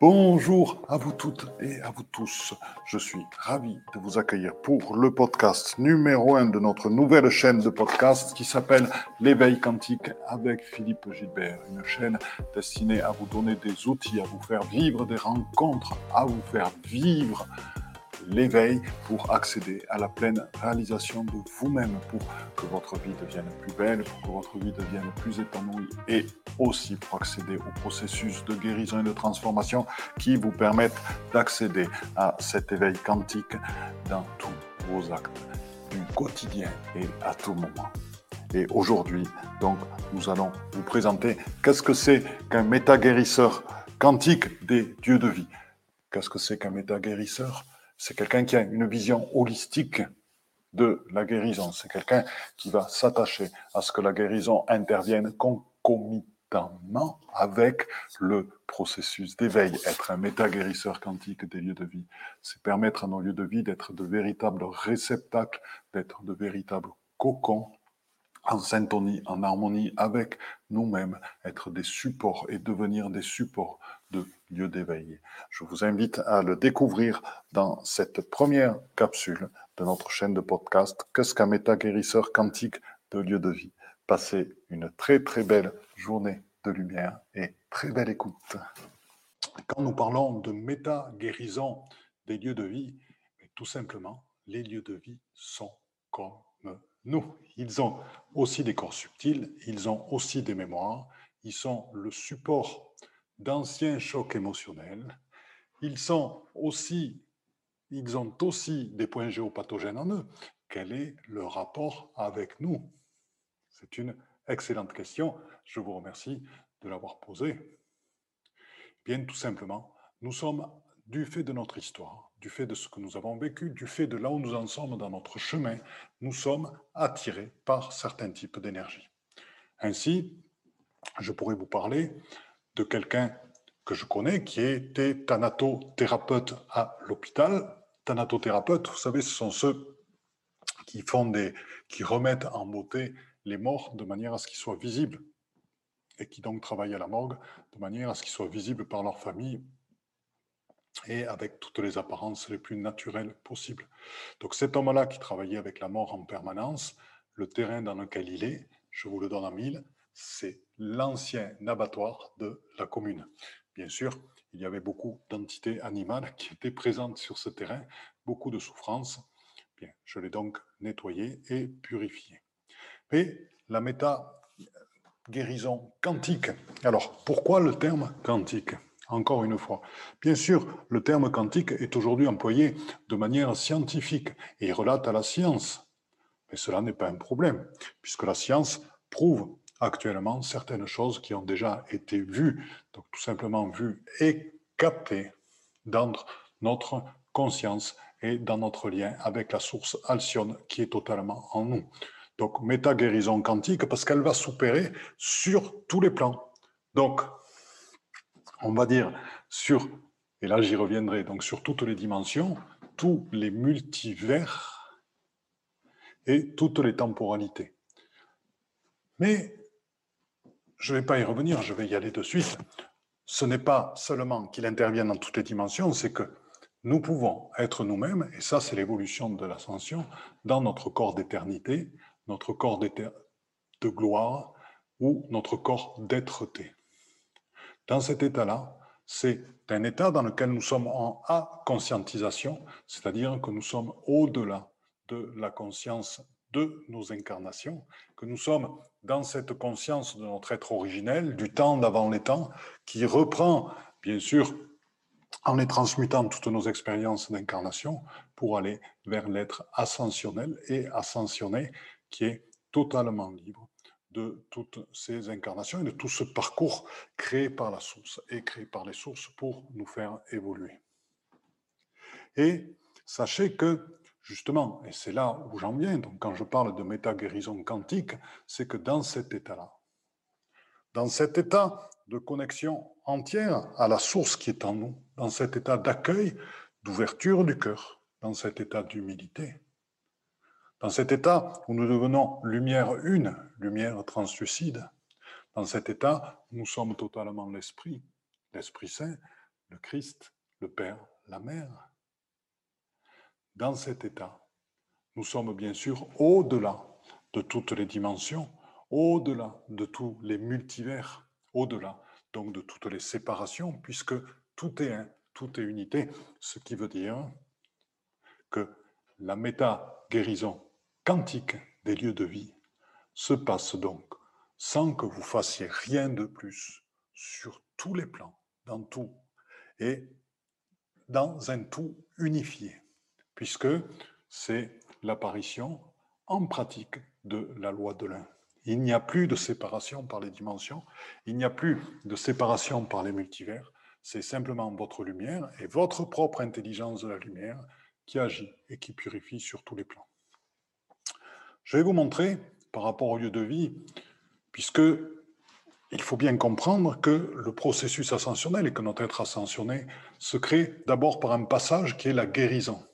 Bonjour à vous toutes et à vous tous. Je suis ravi de vous accueillir pour le podcast numéro un de notre nouvelle chaîne de podcast qui s'appelle L'éveil quantique avec Philippe Gilbert. Une chaîne destinée à vous donner des outils, à vous faire vivre des rencontres, à vous faire vivre l'éveil pour accéder à la pleine réalisation de vous-même, pour que votre vie devienne plus belle, pour que votre vie devienne plus épanouie et aussi pour accéder au processus de guérison et de transformation qui vous permettent d'accéder à cet éveil quantique dans tous vos actes du quotidien et à tout moment. Et aujourd'hui, donc, nous allons vous présenter qu'est-ce que c'est qu'un méta-guérisseur quantique des dieux de vie. Qu'est-ce que c'est qu'un méta-guérisseur c'est quelqu'un qui a une vision holistique de la guérison. C'est quelqu'un qui va s'attacher à ce que la guérison intervienne concomitamment avec le processus d'éveil. Être un méta-guérisseur quantique des lieux de vie, c'est permettre à nos lieux de vie d'être de véritables réceptacles, d'être de véritables cocons en syntonie, en harmonie avec nous-mêmes, être des supports et devenir des supports de lieux d'éveil. Je vous invite à le découvrir dans cette première capsule de notre chaîne de podcast Qu'est-ce qu'un méta-guérisseur quantique de lieu de vie? Passez une très très belle journée de lumière et très belle écoute. Quand nous parlons de méta-guérison des lieux de vie, tout simplement, les lieux de vie sont comme nous. Ils ont aussi des corps subtils, ils ont aussi des mémoires, ils sont le support d'anciens chocs émotionnels. Ils aussi, ils ont aussi des points géopathogènes en eux. Quel est le rapport avec nous? C'est une excellente question. Je vous remercie de l'avoir posée. Bien, tout simplement, nous sommes, du fait de notre histoire, du fait de ce que nous avons vécu, du fait de là où nous en sommes dans notre chemin, nous sommes attirés par certains types d'énergie. Ainsi, je pourrais vous parler de quelqu'un que je connais qui était thanatothérapeute à l'hôpital. Thanatothérapeutes, vous savez, ce sont ceux qui font des, qui remettent en beauté les morts de manière à ce qu'ils soient visibles et qui donc travaillent à la morgue de manière à ce qu'ils soient visibles par leur famille et avec toutes les apparences les plus naturelles possibles. Donc cet homme-là qui travaillait avec la mort en permanence, le terrain dans lequel il est, je vous le donne en mille, c'est l'ancien abattoir de la commune. Bien sûr, il y avait beaucoup d'entités animales qui étaient présentes sur ce terrain, beaucoup de souffrances. Bien, je l'ai donc nettoyé et purifié. Et la méta-guérison quantique. Alors, pourquoi le terme quantique encore une fois? Bien sûr, le terme quantique est aujourd'hui employé de manière scientifique et relate à la science. Mais cela n'est pas un problème, puisque la science prouve actuellement certaines choses qui ont déjà été vues, donc tout simplement vues et captées dans notre conscience et dans notre lien avec la source Alcyone qui est totalement en nous. Donc, méta-guérison quantique parce qu'elle va s'opérer sur tous les plans. Donc, on va dire sur, et là j'y reviendrai, donc sur toutes les dimensions, tous les multivers et toutes les temporalités. Mais je ne vais pas y revenir, je vais y aller de suite. Ce n'est pas seulement qu'il intervienne dans toutes les dimensions, c'est que nous pouvons être nous-mêmes, et ça c'est l'évolution de l'ascension, dans notre corps d'éternité, notre corps de gloire ou notre corps d'être-té. Dans cet état-là, c'est un état dans lequel nous sommes en A-conscientisation, c'est-à-dire que nous sommes au-delà de la conscience de nos incarnations, que nous sommes dans cette conscience de notre être originel, du temps d'avant les temps, qui reprend, bien sûr, en les transmutant toutes nos expériences d'incarnation pour aller vers l'être ascensionnel et ascensionné qui est totalement libre de toutes ces incarnations et de tout ce parcours créé par la source et créé par les sources pour nous faire évoluer. Et sachez que justement, et c'est là où j'en viens, donc quand je parle de méta-guérison quantique, c'est que dans cet état-là, dans cet état de connexion entière à la source qui est en nous, dans cet état d'accueil, d'ouverture du cœur, dans cet état d'humilité, dans cet état où nous devenons lumière une, lumière translucide, dans cet état, nous sommes totalement l'esprit, l'Esprit Saint, le Christ, le Père, la Mère. Dans cet état, nous sommes bien sûr au-delà de toutes les dimensions, au-delà de tous les multivers, au-delà donc de toutes les séparations, puisque tout est un, tout est unité, ce qui veut dire que la méta-guérison quantique des lieux de vie se passe donc sans que vous fassiez rien de plus sur tous les plans, dans tout, et dans un tout unifié, puisque c'est l'apparition en pratique de la loi de l'un. Il n'y a plus de séparation par les dimensions, il n'y a plus de séparation par les multivers, c'est simplement votre lumière et votre propre intelligence de la lumière qui agit et qui purifie sur tous les plans. Je vais vous montrer, par rapport au lieu de vie, puisque il faut bien comprendre que le processus ascensionnel et que notre être ascensionné se crée d'abord par un passage qui est la guérison.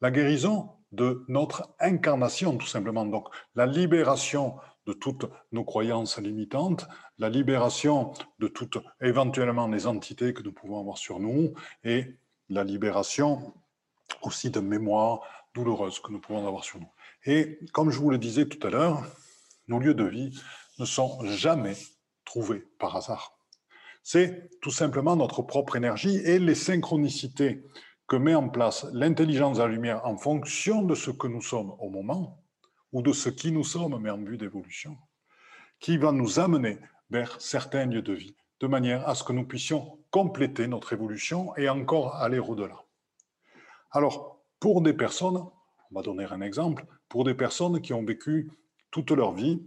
La guérison de notre incarnation, tout simplement. Donc, la libération de toutes nos croyances limitantes, la libération de toutes éventuellement les entités que nous pouvons avoir sur nous et la libération aussi de mémoires douloureuses que nous pouvons avoir sur nous. Et comme je vous le disais tout à l'heure, nos lieux de vie ne sont jamais trouvés par hasard. C'est tout simplement notre propre énergie et les synchronicités que met en place l'intelligence de la lumière en fonction de ce que nous sommes au moment ou de ce qui nous sommes, mais en vue d'évolution, qui va nous amener vers certains lieux de vie, de manière à ce que nous puissions compléter notre évolution et encore aller au-delà. Alors, pour des personnes, on va donner un exemple, pour des personnes qui ont vécu toute leur vie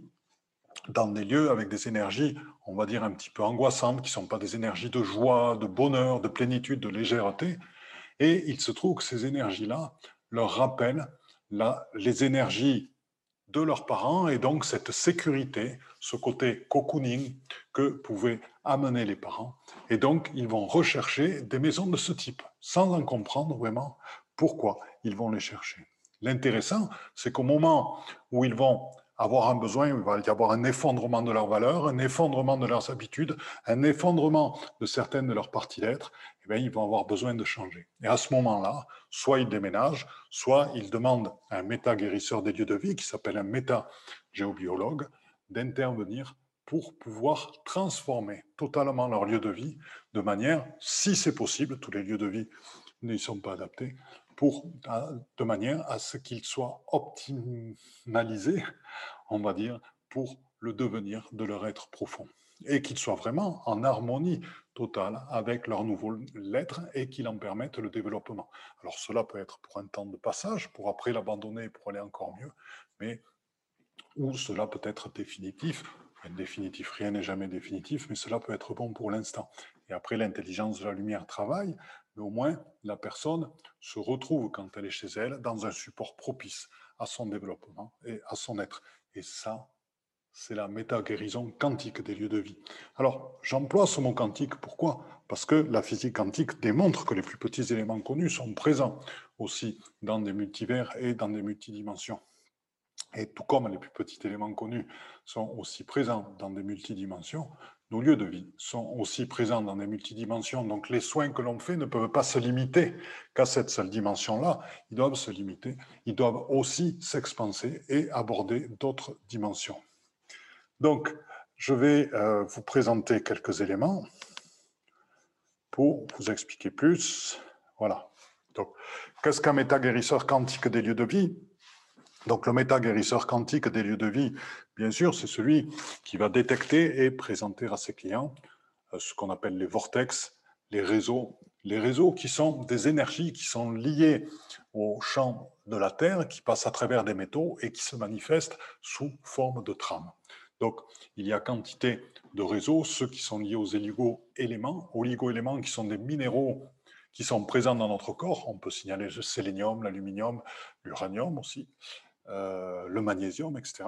dans des lieux avec des énergies, on va dire un petit peu angoissantes, qui ne sont pas des énergies de joie, de bonheur, de plénitude, de légèreté, et il se trouve que ces énergies-là leur rappellent les énergies de leurs parents et donc cette sécurité, ce côté cocooning que pouvaient amener les parents. Et donc, ils vont rechercher des maisons de ce type, sans en comprendre vraiment pourquoi ils vont les chercher. L'intéressant, c'est qu'au moment où ils vont avoir un besoin, il va y avoir un effondrement de leurs valeurs, un effondrement de leurs habitudes, un effondrement de certaines de leurs parties d'être, eh bien, ils vont avoir besoin de changer. Et à ce moment-là, soit ils déménagent, soit ils demandent à un méta-guérisseur des lieux de vie, qui s'appelle un méta-géobiologue, d'intervenir pour pouvoir transformer totalement leur lieu de vie de manière, si c'est possible, tous les lieux de vie n'y sont pas adaptés, pour, de manière à ce qu'ils soient optimalisés, on va dire, pour le devenir de leur être profond. Et qu'ils soient vraiment en harmonie totale avec leur nouveau lettre et qu'ils en permettent le développement. Alors cela peut être pour un temps de passage, pour après l'abandonner, pour aller encore mieux, mais ou cela peut être définitif. Définitif, rien n'est jamais définitif, mais cela peut être bon pour l'instant. Et après, l'intelligence de la lumière travaille mais au moins la personne se retrouve quand elle est chez elle dans un support propice à son développement et à son être. Et ça, c'est la méta-guérison quantique des lieux de vie. Alors, j'emploie ce mot quantique, pourquoi? Parce que la physique quantique démontre que les plus petits éléments connus sont présents aussi dans des multivers et dans des multidimensions. Et tout comme les plus petits éléments connus sont aussi présents dans des multidimensions, nos lieux de vie sont aussi présents dans des multidimensions. Donc les soins que l'on fait ne peuvent pas se limiter qu'à cette seule dimension-là. Ils doivent se limiter. Ils doivent aussi s'expanser et aborder d'autres dimensions. Donc, je vais euh, vous présenter quelques éléments pour vous expliquer plus. Voilà. Donc, qu'est-ce qu'un méta-guérisseur quantique des lieux de vie? Donc le méta-guérisseur quantique des lieux de vie, bien sûr, c'est celui qui va détecter et présenter à ses clients euh, ce qu'on appelle les vortex, les réseaux. Les réseaux qui sont des énergies qui sont liées au champ de la Terre, qui passent à travers des métaux et qui se manifestent sous forme de trames. Donc, il y a quantité de réseaux, ceux qui sont liés aux oligo-éléments, oligo-éléments qui sont des minéraux qui sont présents dans notre corps. On peut signaler le sélénium, l'aluminium, l'uranium aussi. Euh, le magnésium, etc.,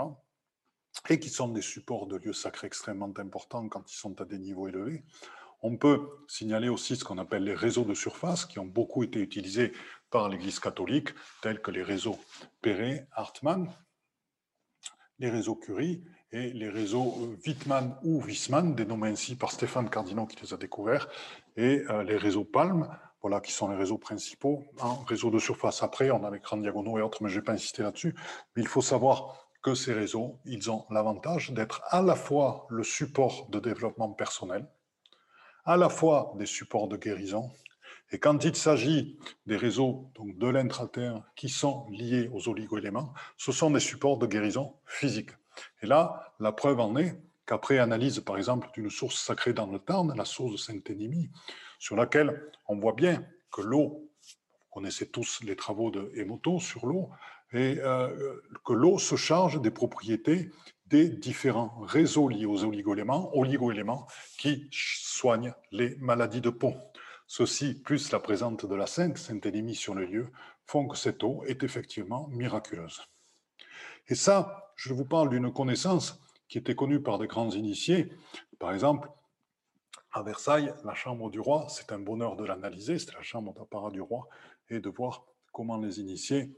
et qui sont des supports de lieux sacrés extrêmement importants quand ils sont à des niveaux élevés. On peut signaler aussi ce qu'on appelle les réseaux de surface, qui ont beaucoup été utilisés par l'Église catholique, tels que les réseaux Perret, Hartmann, les réseaux Curie et les réseaux Wittmann ou Wissmann, dénommés ainsi par Stéphane Cardinot qui les a découverts, et les réseaux Palm, voilà qui sont les réseaux principaux. En réseau de surface, après, on a l'écran diagonaux et autres, mais je ne vais pas insister là-dessus. Mais il faut savoir que ces réseaux, ils ont l'avantage d'être à la fois le support de développement personnel, à la fois des supports de guérison, et quand il s'agit des réseaux donc de l'intraterre qui sont liés aux oligoéléments, ce sont des supports de guérison physique. Et là, la preuve en est qu'après analyse, par exemple, d'une source sacrée dans le Tarn, la source de Saint-Énimie, sur laquelle on voit bien que l'eau, vous connaissez tous les travaux de Emoto sur l'eau, et euh, que l'eau se charge des propriétés des différents réseaux liés aux oligoéléments, oligoéléments qui soignent les maladies de peau. Ceci, plus la présence de la Sainte, Sainte-Énimie sur le lieu, font que cette eau est effectivement miraculeuse. Et ça, je vous parle d'une connaissance qui était connue par de grands initiés. Par exemple, à Versailles, la chambre du roi, c'est un bonheur de l'analyser, c'est la chambre d'apparat du roi, et de voir comment les initiés,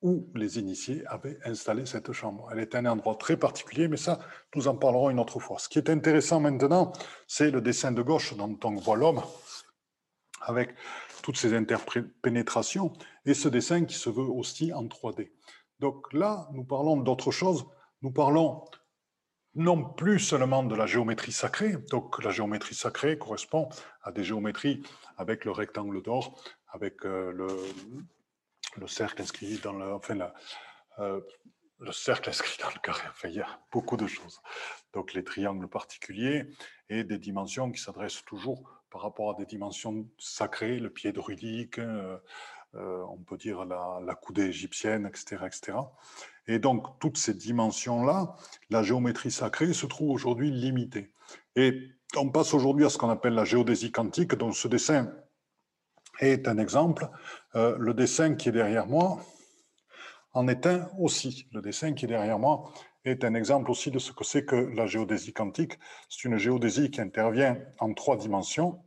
où les initiés avaient installé cette chambre. Elle est un endroit très particulier, mais ça, nous en parlerons une autre fois. Ce qui est intéressant maintenant, c'est le dessin de gauche dont on voit l'homme, avec toutes ces interpénétrations, et ce dessin qui se veut aussi en 3D. Donc là, nous parlons d'autre chose. Nous parlons non plus seulement de la géométrie sacrée, donc la géométrie sacrée correspond à des géométries avec le rectangle d'or, avec euh, le, le, cercle inscrit dans le, euh, le cercle inscrit dans le carré, enfin il y a beaucoup de choses. Donc les triangles particuliers et des dimensions qui s'adressent toujours par rapport à des dimensions sacrées, le pied druidique, euh, on peut dire la, la, coudée égyptienne, etc., etc. Et donc, toutes ces dimensions-là, la géométrie sacrée se trouve aujourd'hui limitée. Et on passe aujourd'hui à ce qu'on appelle la géodésie quantique, dont ce dessin est un exemple. Euh, le dessin qui est derrière moi en est un aussi. Le dessin qui est derrière moi est un exemple aussi de ce que c'est que la géodésie quantique. C'est une géodésie qui intervient en trois dimensions,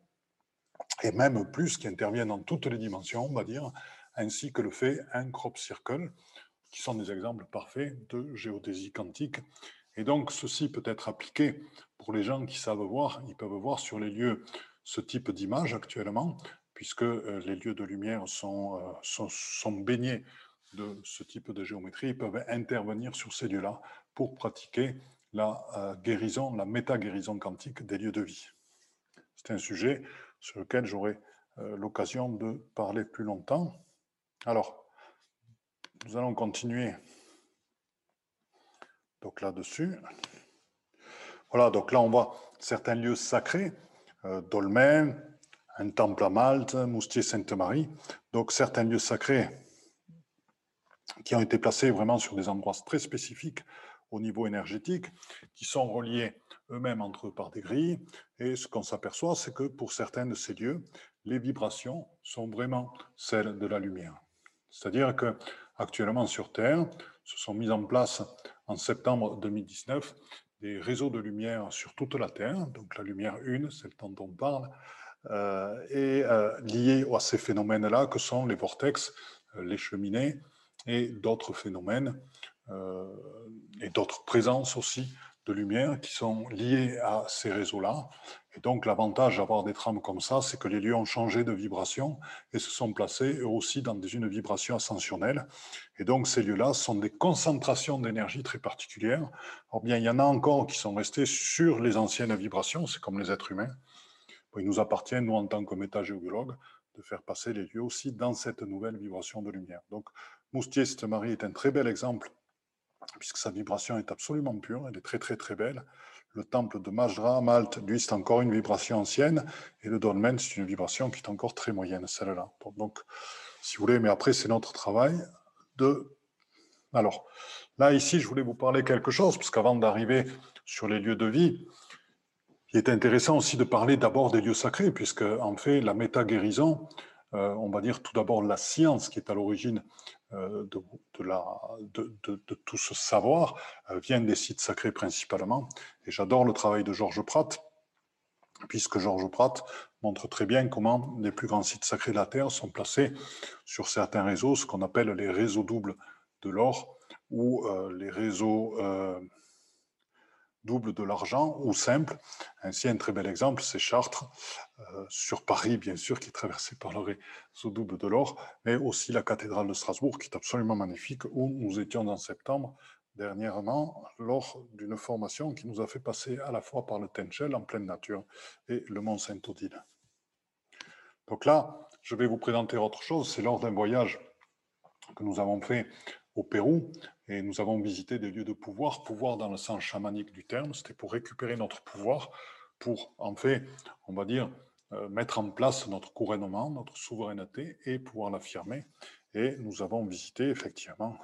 et même plus, qui intervient dans toutes les dimensions, on va dire, ainsi que le fait un crop circle, qui sont des exemples parfaits de géodésie quantique. Et donc, ceci peut être appliqué pour les gens qui savent voir. Ils peuvent voir sur les lieux ce type d'image actuellement, puisque euh, les lieux de lumière sont, euh, sont, sont baignés de ce type de géométrie, ils peuvent intervenir sur ces lieux-là pour pratiquer la euh, guérison, la méta-guérison quantique des lieux de vie. C'est un sujet sur lequel j'aurai euh, l'occasion de parler plus longtemps. Alors, nous allons continuer donc là-dessus. Voilà, donc là on voit certains lieux sacrés, euh, Dolmen, un temple à Malte, Moustier-Sainte-Marie, donc certains lieux sacrés qui ont été placés vraiment sur des endroits très spécifiques au niveau énergétique, qui sont reliés eux-mêmes entre eux par des grilles. Et ce qu'on s'aperçoit, c'est que pour certains de ces lieux, les vibrations sont vraiment celles de la lumière. C'est-à-dire que actuellement sur Terre, se sont mis en place en septembre 2019 des réseaux de lumière sur toute la Terre, donc la lumière 1, celle dont on parle, euh, est euh, liée à ces phénomènes-là que sont les vortex, euh, les cheminées, et d'autres phénomènes et d'autres présences aussi de lumière qui sont liées à ces réseaux-là. Et donc l'avantage d'avoir des trames comme ça, c'est que les lieux ont changé de vibration et se sont placés eux aussi dans une vibration ascensionnelle. Et donc ces lieux-là sont des concentrations d'énergie très particulières. Or bien, il y en a encore qui sont restés sur les anciennes vibrations, c'est comme les êtres humains. il nous appartient, nous en tant que métagéologues, de faire passer les lieux aussi dans cette nouvelle vibration de lumière. Donc Moustier Sainte-Marie est un très bel exemple, puisque sa vibration est absolument pure, elle est très très très belle. Le temple de Majra, Malte, lui, c'est encore une vibration ancienne, et le Dolmen, c'est une vibration qui est encore très moyenne, celle-là. Donc, si vous voulez, mais après, c'est notre travail de... Alors, là, ici, je voulais vous parler quelque chose, parce qu'avant d'arriver sur les lieux de vie, il est intéressant aussi de parler d'abord des lieux sacrés, puisque, en fait, la méta-guérison, euh, on va dire tout d'abord la science qui est à l'origine euh, de, tout ce savoir, euh, vient des sites sacrés principalement. Et j'adore le travail de Georges Pratt, puisque Georges Pratt montre très bien comment les plus grands sites sacrés de la Terre sont placés sur certains réseaux, ce qu'on appelle les réseaux doubles de l'or, ou les réseaux double de l'argent ou simple. Ainsi, un très bel exemple, c'est Chartres, euh, sur Paris, bien sûr, qui est traversé par le réseau double de l'or, mais aussi la cathédrale de Strasbourg, qui est absolument magnifique, où nous étions en septembre dernièrement lors d'une formation qui nous a fait passer à la fois par le Tenchel en pleine nature et le Mont Saint-Odile. Donc là, je vais vous présenter autre chose. C'est lors d'un voyage que nous avons fait au Pérou et nous avons visité des lieux de pouvoir, pouvoir dans le sens chamanique du terme. C'était pour récupérer notre pouvoir, pour en fait, on va dire, euh, mettre en place notre couronnement, notre souveraineté et pouvoir l'affirmer. Et nous avons visité effectivement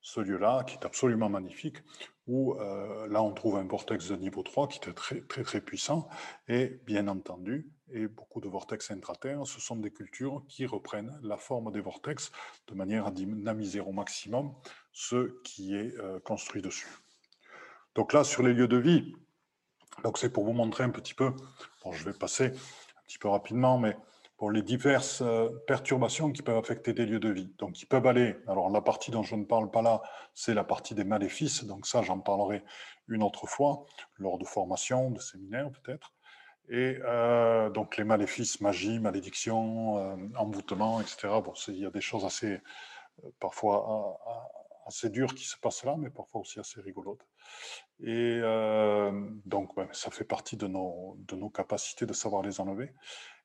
ce lieu-là, qui est absolument magnifique, où euh, là on trouve un vortex de niveau 3 qui est très très très puissant, et bien entendu, et beaucoup de vortex intraterres, ce sont des cultures qui reprennent la forme des vortex de manière à dynamiser au maximum ce qui est euh, construit dessus. Donc là, sur les lieux de vie, c'est pour vous montrer un petit peu, je vais passer un petit peu rapidement, mais pour les diverses euh, perturbations qui peuvent affecter des lieux de vie. Donc, ils peuvent aller. Alors, la partie dont je ne parle pas là, c'est la partie des maléfices. Donc, ça, j'en parlerai une autre fois, lors de formations, de séminaires peut-être. Et euh, donc, les maléfices, magie, malédiction, euh, envoûtement, etc. Bon, il y a des choses assez, euh, parfois, assez dures qui se passent là, mais parfois aussi assez rigolotes. Et euh, donc, ça fait partie de nos, de nos capacités de savoir les enlever.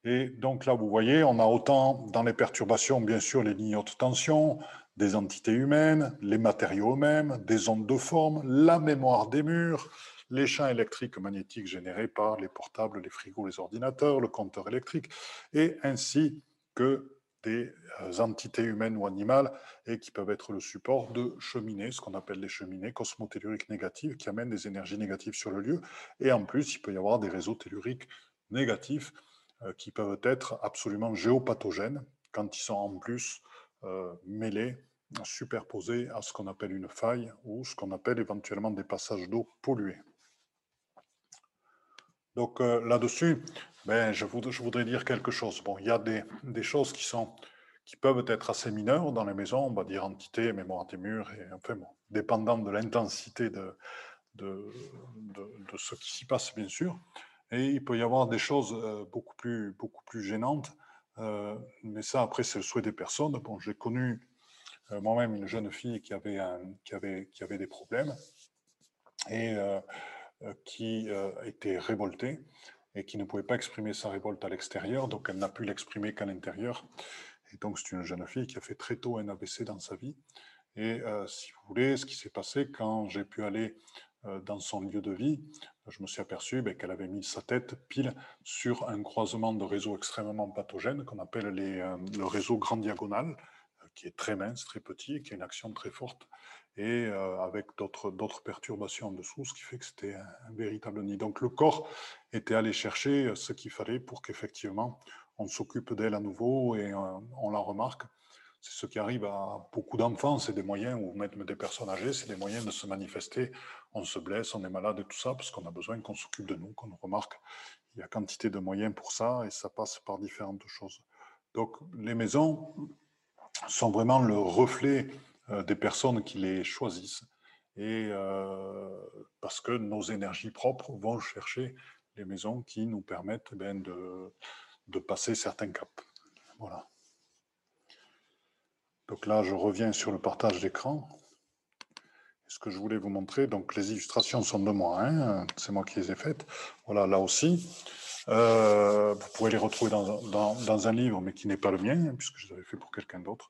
Et donc là, vous voyez, on a autant dans les perturbations, bien sûr, les lignes haute tension, des entités humaines, les matériaux eux-mêmes, des ondes de forme, la mémoire des murs, les champs électriques magnétiques générés par les portables, les frigos, les ordinateurs, le compteur électrique, et ainsi que des euh, entités humaines ou animales et qui peuvent être le support de cheminées, ce qu'on appelle les cheminées cosmotelluriques négatives, qui amènent des énergies négatives sur le lieu. Et en plus, il peut y avoir des réseaux telluriques négatifs euh, qui peuvent être absolument géopathogènes quand ils sont en plus euh, mêlés, superposés à ce qu'on appelle une faille ou ce qu'on appelle éventuellement des passages d'eau pollués. Donc euh, là-dessus, ben, je, voudrais, dire quelque chose. Bon, il y a des, choses qui, sont, qui peuvent être assez mineures dans les maisons, on va dire entité, mémoire des murs, et enfin bon, dépendant de l'intensité de, de, de, ce qui s'y passe, bien sûr. Et il peut y avoir des choses euh, beaucoup, plus, beaucoup plus gênantes. Euh, mais ça, après, c'est le souhait des personnes. Bon, j'ai connu moi-même une jeune fille qui avait, qui avait, qui avait des problèmes et qui était révoltée et qui ne pouvait pas exprimer sa révolte à l'extérieur, donc elle n'a pu l'exprimer qu'à l'intérieur. Et donc c'est une jeune fille qui a fait très tôt un AVC dans sa vie. Et si vous voulez, ce qui s'est passé quand j'ai pu aller euh, dans son lieu de vie, je me suis aperçu ben, qu'elle avait mis sa tête pile sur un croisement de réseaux extrêmement pathogènes qu'on appelle euh, le réseau grand diagonal, euh, qui est très mince, très petit, qui a une action très forte, et avec d'autres perturbations en dessous, ce qui fait que c'était un, véritable nid. Donc le corps était allé chercher ce qu'il fallait pour qu'effectivement on s'occupe d'elle à nouveau et on la remarque c'est ce qui arrive à beaucoup d'enfants, c'est des moyens, ou même des personnes âgées, c'est des moyens de se manifester. On se blesse, on est malade et tout ça, parce qu'on a besoin qu'on s'occupe de nous, qu'on nous remarque. Il y a quantité de moyens pour ça, et ça passe par différentes choses. Donc, les maisons sont vraiment le reflet euh, des personnes qui les choisissent. Et euh, parce que nos énergies propres vont chercher les maisons qui nous permettent eh de, de passer certains caps. Voilà. Donc là, je reviens sur le partage d'écran. Ce que je voulais vous montrer, donc les illustrations sont de moi, hein, c'est moi qui les ai faites. Voilà, là aussi. Euh, vous pourrez les retrouver dans, un livre, mais qui n'est pas le mien, puisque je les avais fait pour quelqu'un d'autre.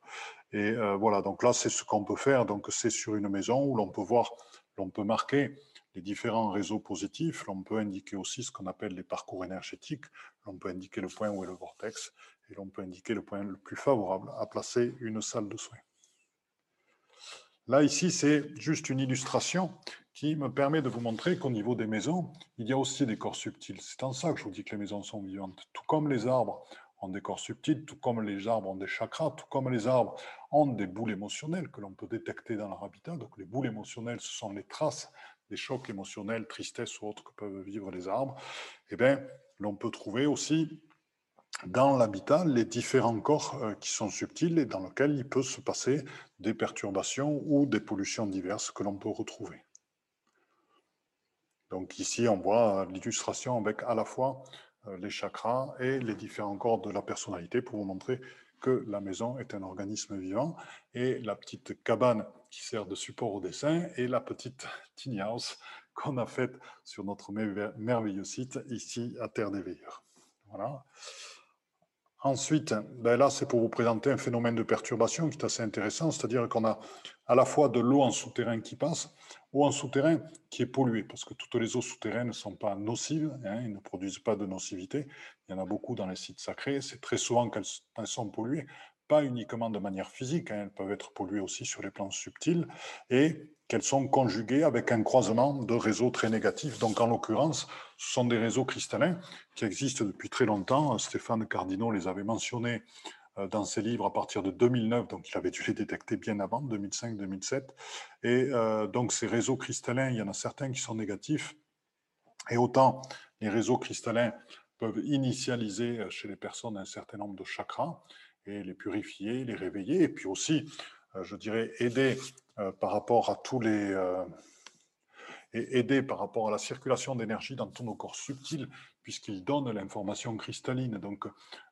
Et euh, voilà, donc là, c'est ce qu'on peut faire. Donc, c'est sur une maison où l'on peut voir, l'on peut marquer les différents réseaux positifs. L'on peut indiquer aussi ce qu'on appelle les parcours énergétiques. L'on peut indiquer le point où est le vortex et l'on peut indiquer le point le plus favorable à placer une salle de soins. Là, ici, c'est juste une illustration qui me permet de vous montrer qu'au niveau des maisons, il y a aussi des corps subtils. C'est en ça que je vous dis que les maisons sont vivantes. Tout comme les arbres ont des corps subtils, tout comme les arbres ont des chakras, tout comme les arbres ont des boules émotionnelles que l'on peut détecter dans leur habitat. Donc les boules émotionnelles, ce sont les traces des chocs émotionnels, tristesse ou autres que peuvent vivre les arbres. Eh bien, l'on peut trouver aussi dans l'habitat les différents corps euh, qui sont subtils et dans lesquels il peut se passer des perturbations ou des pollutions diverses que l'on peut retrouver. Donc ici, on voit l'illustration avec à la fois les chakras et les différents corps de la personnalité pour vous montrer que la maison est un organisme vivant et la petite cabane qui sert de support au dessin et la petite tiny house qu'on a faite sur notre merveilleux site ici à Terre des Veilleurs. Voilà. Ensuite, ben là, c'est pour vous présenter un phénomène de perturbation qui est assez intéressant, c'est-à-dire qu'on a à la fois de l'eau en souterrain qui passe, ou en souterrain qui est polluée, parce que toutes les eaux souterraines ne sont pas nocives, hein, ils ne produisent pas de nocivité. Il y en a beaucoup dans les sites sacrés, c'est très souvent qu'elles sont polluées, pas uniquement de manière physique, hein, elles peuvent être polluées aussi sur les plans subtils, et qu'elles sont conjuguées avec un croisement de réseaux très négatifs. Donc en l'occurrence, ce sont des réseaux cristallins qui existent depuis très longtemps. Stéphane Cardino les avait mentionnés euh, dans ses livres à partir de 2009, donc il avait dû les détecter bien avant, 2005-2007. Et euh, donc ces réseaux cristallins, il y en a certains qui sont négatifs, et autant les réseaux cristallins peuvent initialiser chez les personnes un certain nombre de chakras, et les purifier, les réveiller, et puis aussi, je dirais, aider euh, par rapport à tous les... Euh, et aider par rapport à la circulation d'énergie dans tous nos corps subtils, puisqu'il donne l'information cristalline. Donc,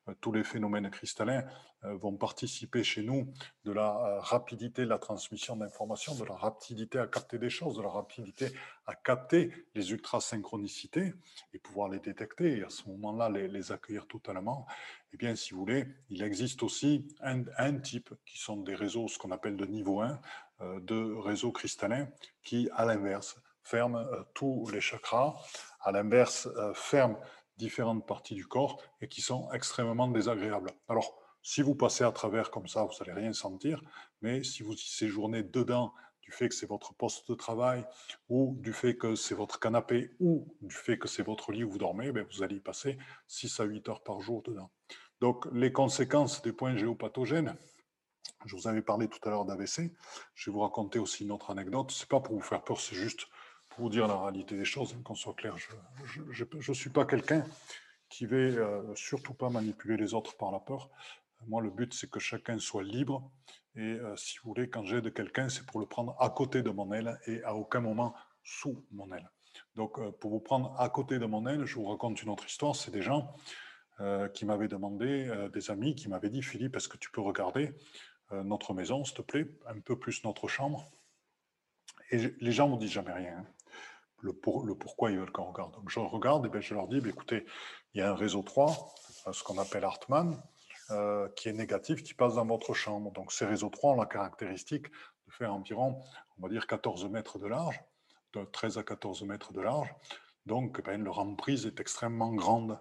euh, tous les phénomènes cristallins euh, vont participer chez nous de la euh, rapidité de la transmission d'informations, de la rapidité à capter des choses, de la rapidité à capter les ultrasynchronicités et pouvoir les détecter et à ce moment-là les, accueillir totalement. Eh bien, si vous voulez, il existe aussi un type qui sont des réseaux, ce qu'on appelle de niveau 1, de réseaux cristallins qui, à l'inverse, ferme euh, tous les chakras, à l'inverse, euh, ferme différentes parties du corps et qui sont extrêmement désagréables. Alors, si vous passez à travers comme ça, vous n'allez rien sentir, mais si vous y séjournez dedans, du fait que c'est votre poste de travail, ou du fait que c'est votre canapé, ou du fait que c'est votre lit où vous dormez, ben vous allez y passer 6 à 8 heures par jour dedans. Donc, les conséquences des points géopathogènes, je vous avais parlé tout à l'heure d'AVC, je vais vous raconter aussi une autre anecdote, c'est pas pour vous faire peur, c'est juste pour vous dire la réalité des choses, qu'on soit clair, je ne suis pas quelqu'un qui va euh, surtout pas manipuler les autres par la peur. Moi, le but, c'est que chacun soit libre. Et euh, si vous voulez, quand j'aide quelqu'un, c'est pour le prendre à côté de mon aile et à aucun moment sous mon aile. Donc, euh, pour vous prendre à côté de mon aile, je vous raconte une autre histoire. C'est des gens qui m'avaient demandé, des amis qui m'avaient dit, Philippe, est-ce que tu peux regarder notre maison, s'il te plaît, un peu plus notre chambre? Et les gens ne disent jamais rien. Le, pourquoi ils veulent qu'on regarde. Donc je regarde et ben je leur dis, ben, écoutez, il y a un réseau 3, euh, ce qu'on appelle Hartmann, euh, qui est négatif, qui passe dans votre chambre. Donc ces réseaux 3 ont la caractéristique de faire environ, on va dire, 14 mètres de large, de 13 à 14 mètres de large. Donc ben, leur emprise est extrêmement grande.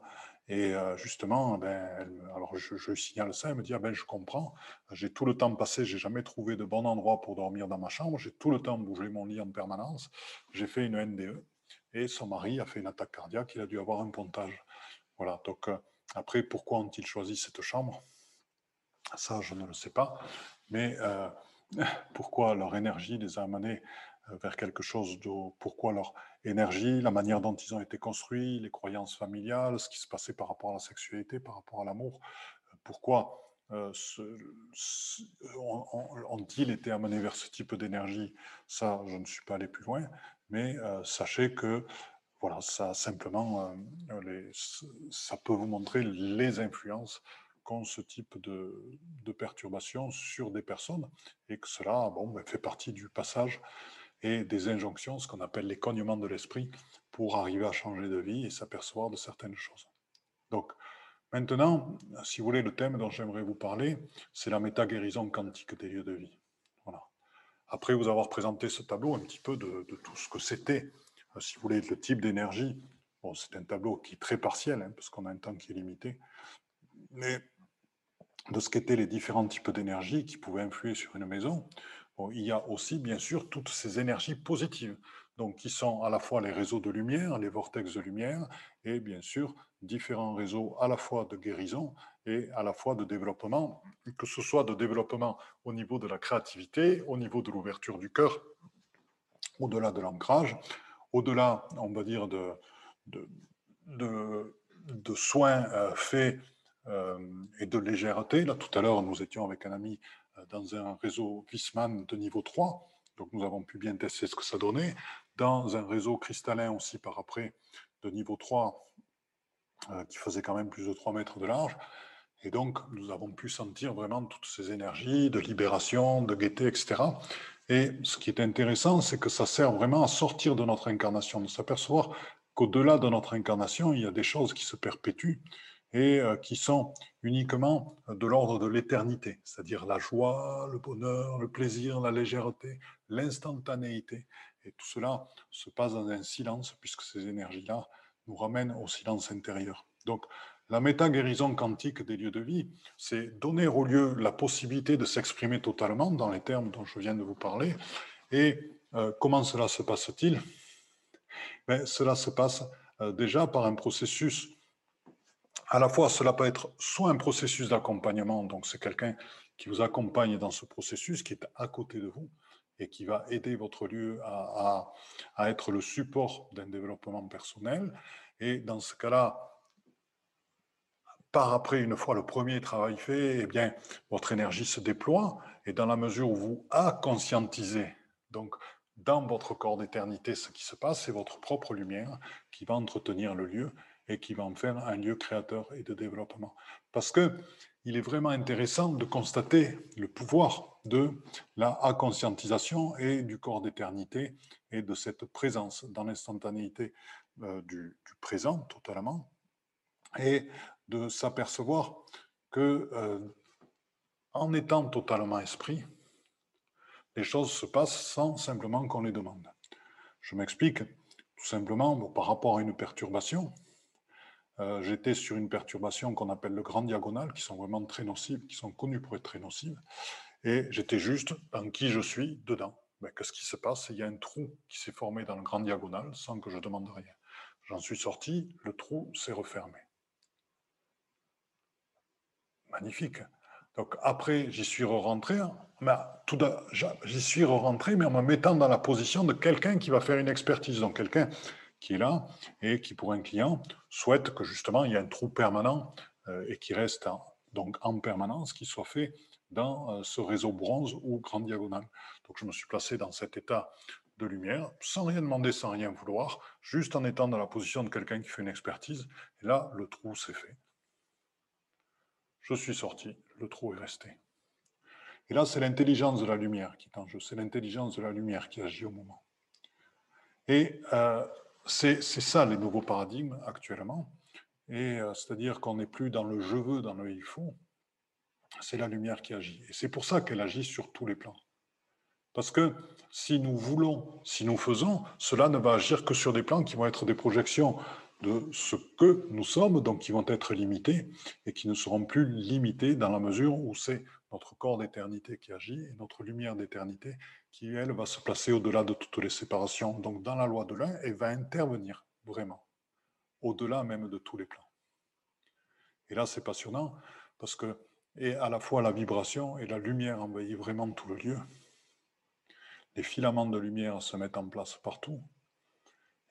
Et euh, justement, ben, alors je, signale ça, elle me dit, ah ben, je comprends, j'ai tout le temps passé, j'ai jamais trouvé de bon endroit pour dormir dans ma chambre, j'ai tout le temps bougé mon lit en permanence, j'ai fait une NDE, et son mari a fait une attaque cardiaque, il a dû avoir un pontage. Voilà, donc euh, après, pourquoi ont-ils choisi cette chambre? Ça, je ne le sais pas, mais euh, pourquoi leur énergie les a amenés vers quelque chose de pourquoi leur énergie, la manière dont ils ont été construits, les croyances familiales, ce qui se passait par rapport à la sexualité, par rapport à l'amour, euh, pourquoi euh, ont-ils été amenés vers ce type d'énergie Ça, je ne suis pas allé plus loin, mais sachez que voilà, ça simplement, les, ça peut vous montrer les influences qu'ont ce type de, de perturbation sur des personnes et que cela bon, ben, fait partie du passage et des injonctions, ce qu'on appelle les cognements de l'esprit, pour arriver à changer de vie et s'apercevoir de certaines choses. Donc, maintenant, si vous voulez, le thème dont j'aimerais vous parler, c'est la méta-guérison quantique des lieux de vie. Voilà. Après vous avoir présenté ce tableau un petit peu de, tout ce que c'était, euh, si vous voulez, le type d'énergie, bon, c'est un tableau qui est très partiel, hein, parce qu'on a un temps qui est limité, mais de ce qu'étaient les différents types d'énergie qui pouvaient influer sur une maison, il y a aussi, bien sûr, toutes ces énergies positives, donc qui sont à la fois les réseaux de lumière, les vortex de lumière, et bien sûr, différents réseaux à la fois de guérison et à la fois de développement, que ce soit de développement au niveau de la créativité, au niveau de l'ouverture du cœur, au-delà de l'ancrage, au-delà, on va dire, de, soins euh, faits euh, et de légèreté. Là, tout à l'heure, nous étions avec un ami dans un réseau Wisman de niveau 3. Donc nous avons pu bien tester ce que ça donnait. dans un réseau cristallin aussi par après de niveau 3 euh, qui faisait quand même plus de 3 mètres de large. Et donc, nous avons pu sentir vraiment toutes ces énergies de libération, de gaieté, etc. Et ce qui est intéressant, c'est que ça sert vraiment à sortir de notre incarnation, de s'apercevoir qu'au-delà de notre incarnation, il y a des choses qui se perpétuent et euh, qui sont uniquement de l'ordre de l'éternité, c'est-à-dire la joie, le bonheur, le plaisir, la légèreté, l'instantanéité. Et tout cela se passe dans un silence, puisque ces énergies-là nous ramènent au silence intérieur. Donc, la méta-guérison quantique des lieux de vie, c'est donner au lieu la possibilité de s'exprimer totalement dans les termes dont je viens de vous parler. Et euh, comment cela se passe-t-il? Ben, Cela se passe euh, déjà par un processus à la fois, cela peut être soit un processus d'accompagnement, donc c'est quelqu'un qui vous accompagne dans ce processus, qui est à côté de vous et qui va aider votre lieu à, être le support d'un développement personnel. Et dans ce cas-là, par après, une fois le premier travail fait, eh bien, votre énergie se déploie et dans la mesure où vous a conscientisé, donc dans votre corps d'éternité, ce qui se passe, c'est votre propre lumière qui va entretenir le lieu et qui va en faire un lieu créateur et de développement. Parce que il est vraiment intéressant de constater le pouvoir de la conscientisation et du corps d'éternité et de cette présence dans l'instantanéité euh, du, présent totalement et de s'apercevoir que euh, en étant totalement esprit, les choses se passent sans simplement qu'on les demande. Je m'explique tout simplement par rapport à une perturbation. Euh, j'étais sur une perturbation qu'on appelle le grand diagonal, qui sont vraiment très nocives, qui sont connues pour être très nocives. Et j'étais juste dans qui je suis dedans. Ben, Qu'est-ce qui se passe? Il y a un trou qui s'est formé dans le grand diagonal sans que je demande rien. J'en suis sorti, le trou s'est refermé. Magnifique. Donc après, j'y suis re-rentré, mais tout j'y suis re-rentré, mais en me mettant dans la position de quelqu'un qui va faire une expertise. Donc quelqu'un qui est là et qui, pour un client, souhaite que justement il y ait un trou permanent euh, et qui reste en, donc en permanence, qui soit fait dans euh, ce réseau bronze ou grand diagonale. Donc je me suis placé dans cet état de lumière, sans rien demander, sans rien vouloir, juste en étant dans la position de quelqu'un qui fait une expertise. Et là, le trou s'est fait. Je suis sorti, le trou est resté. Et là, c'est l'intelligence de la lumière qui est en jeu, c'est l'intelligence de la lumière qui agit au moment. Et euh, c'est ça les nouveaux paradigmes actuellement. Et euh, c'est-à-dire qu'on n'est plus dans le je veux, dans le il faut. C'est la lumière qui agit. Et c'est pour ça qu'elle agit sur tous les plans. Parce que si nous voulons, si nous faisons, cela ne va agir que sur des plans qui vont être des projections de ce que nous sommes, donc qui vont être limités et qui ne seront plus limités dans la mesure où c'est notre corps d'éternité qui agit et notre lumière d'éternité qui, elle, va se placer au-delà de toutes les séparations, donc dans la loi de l'un, et va intervenir vraiment, au-delà même de tous les plans. Et là, c'est passionnant parce que, et à la fois la vibration et la lumière envahit vraiment tout le lieu. Les filaments de lumière se mettent en place partout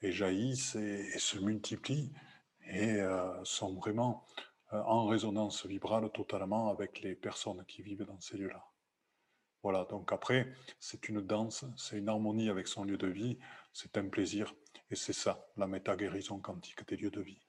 et jaillissent et, se multiplient et euh, sont vraiment en résonance vibrale totalement avec les personnes qui vivent dans ces lieux-là. Voilà, donc après, c'est une danse, c'est une harmonie avec son lieu de vie, c'est un plaisir, et c'est ça, la méta-guérison quantique des lieux de vie.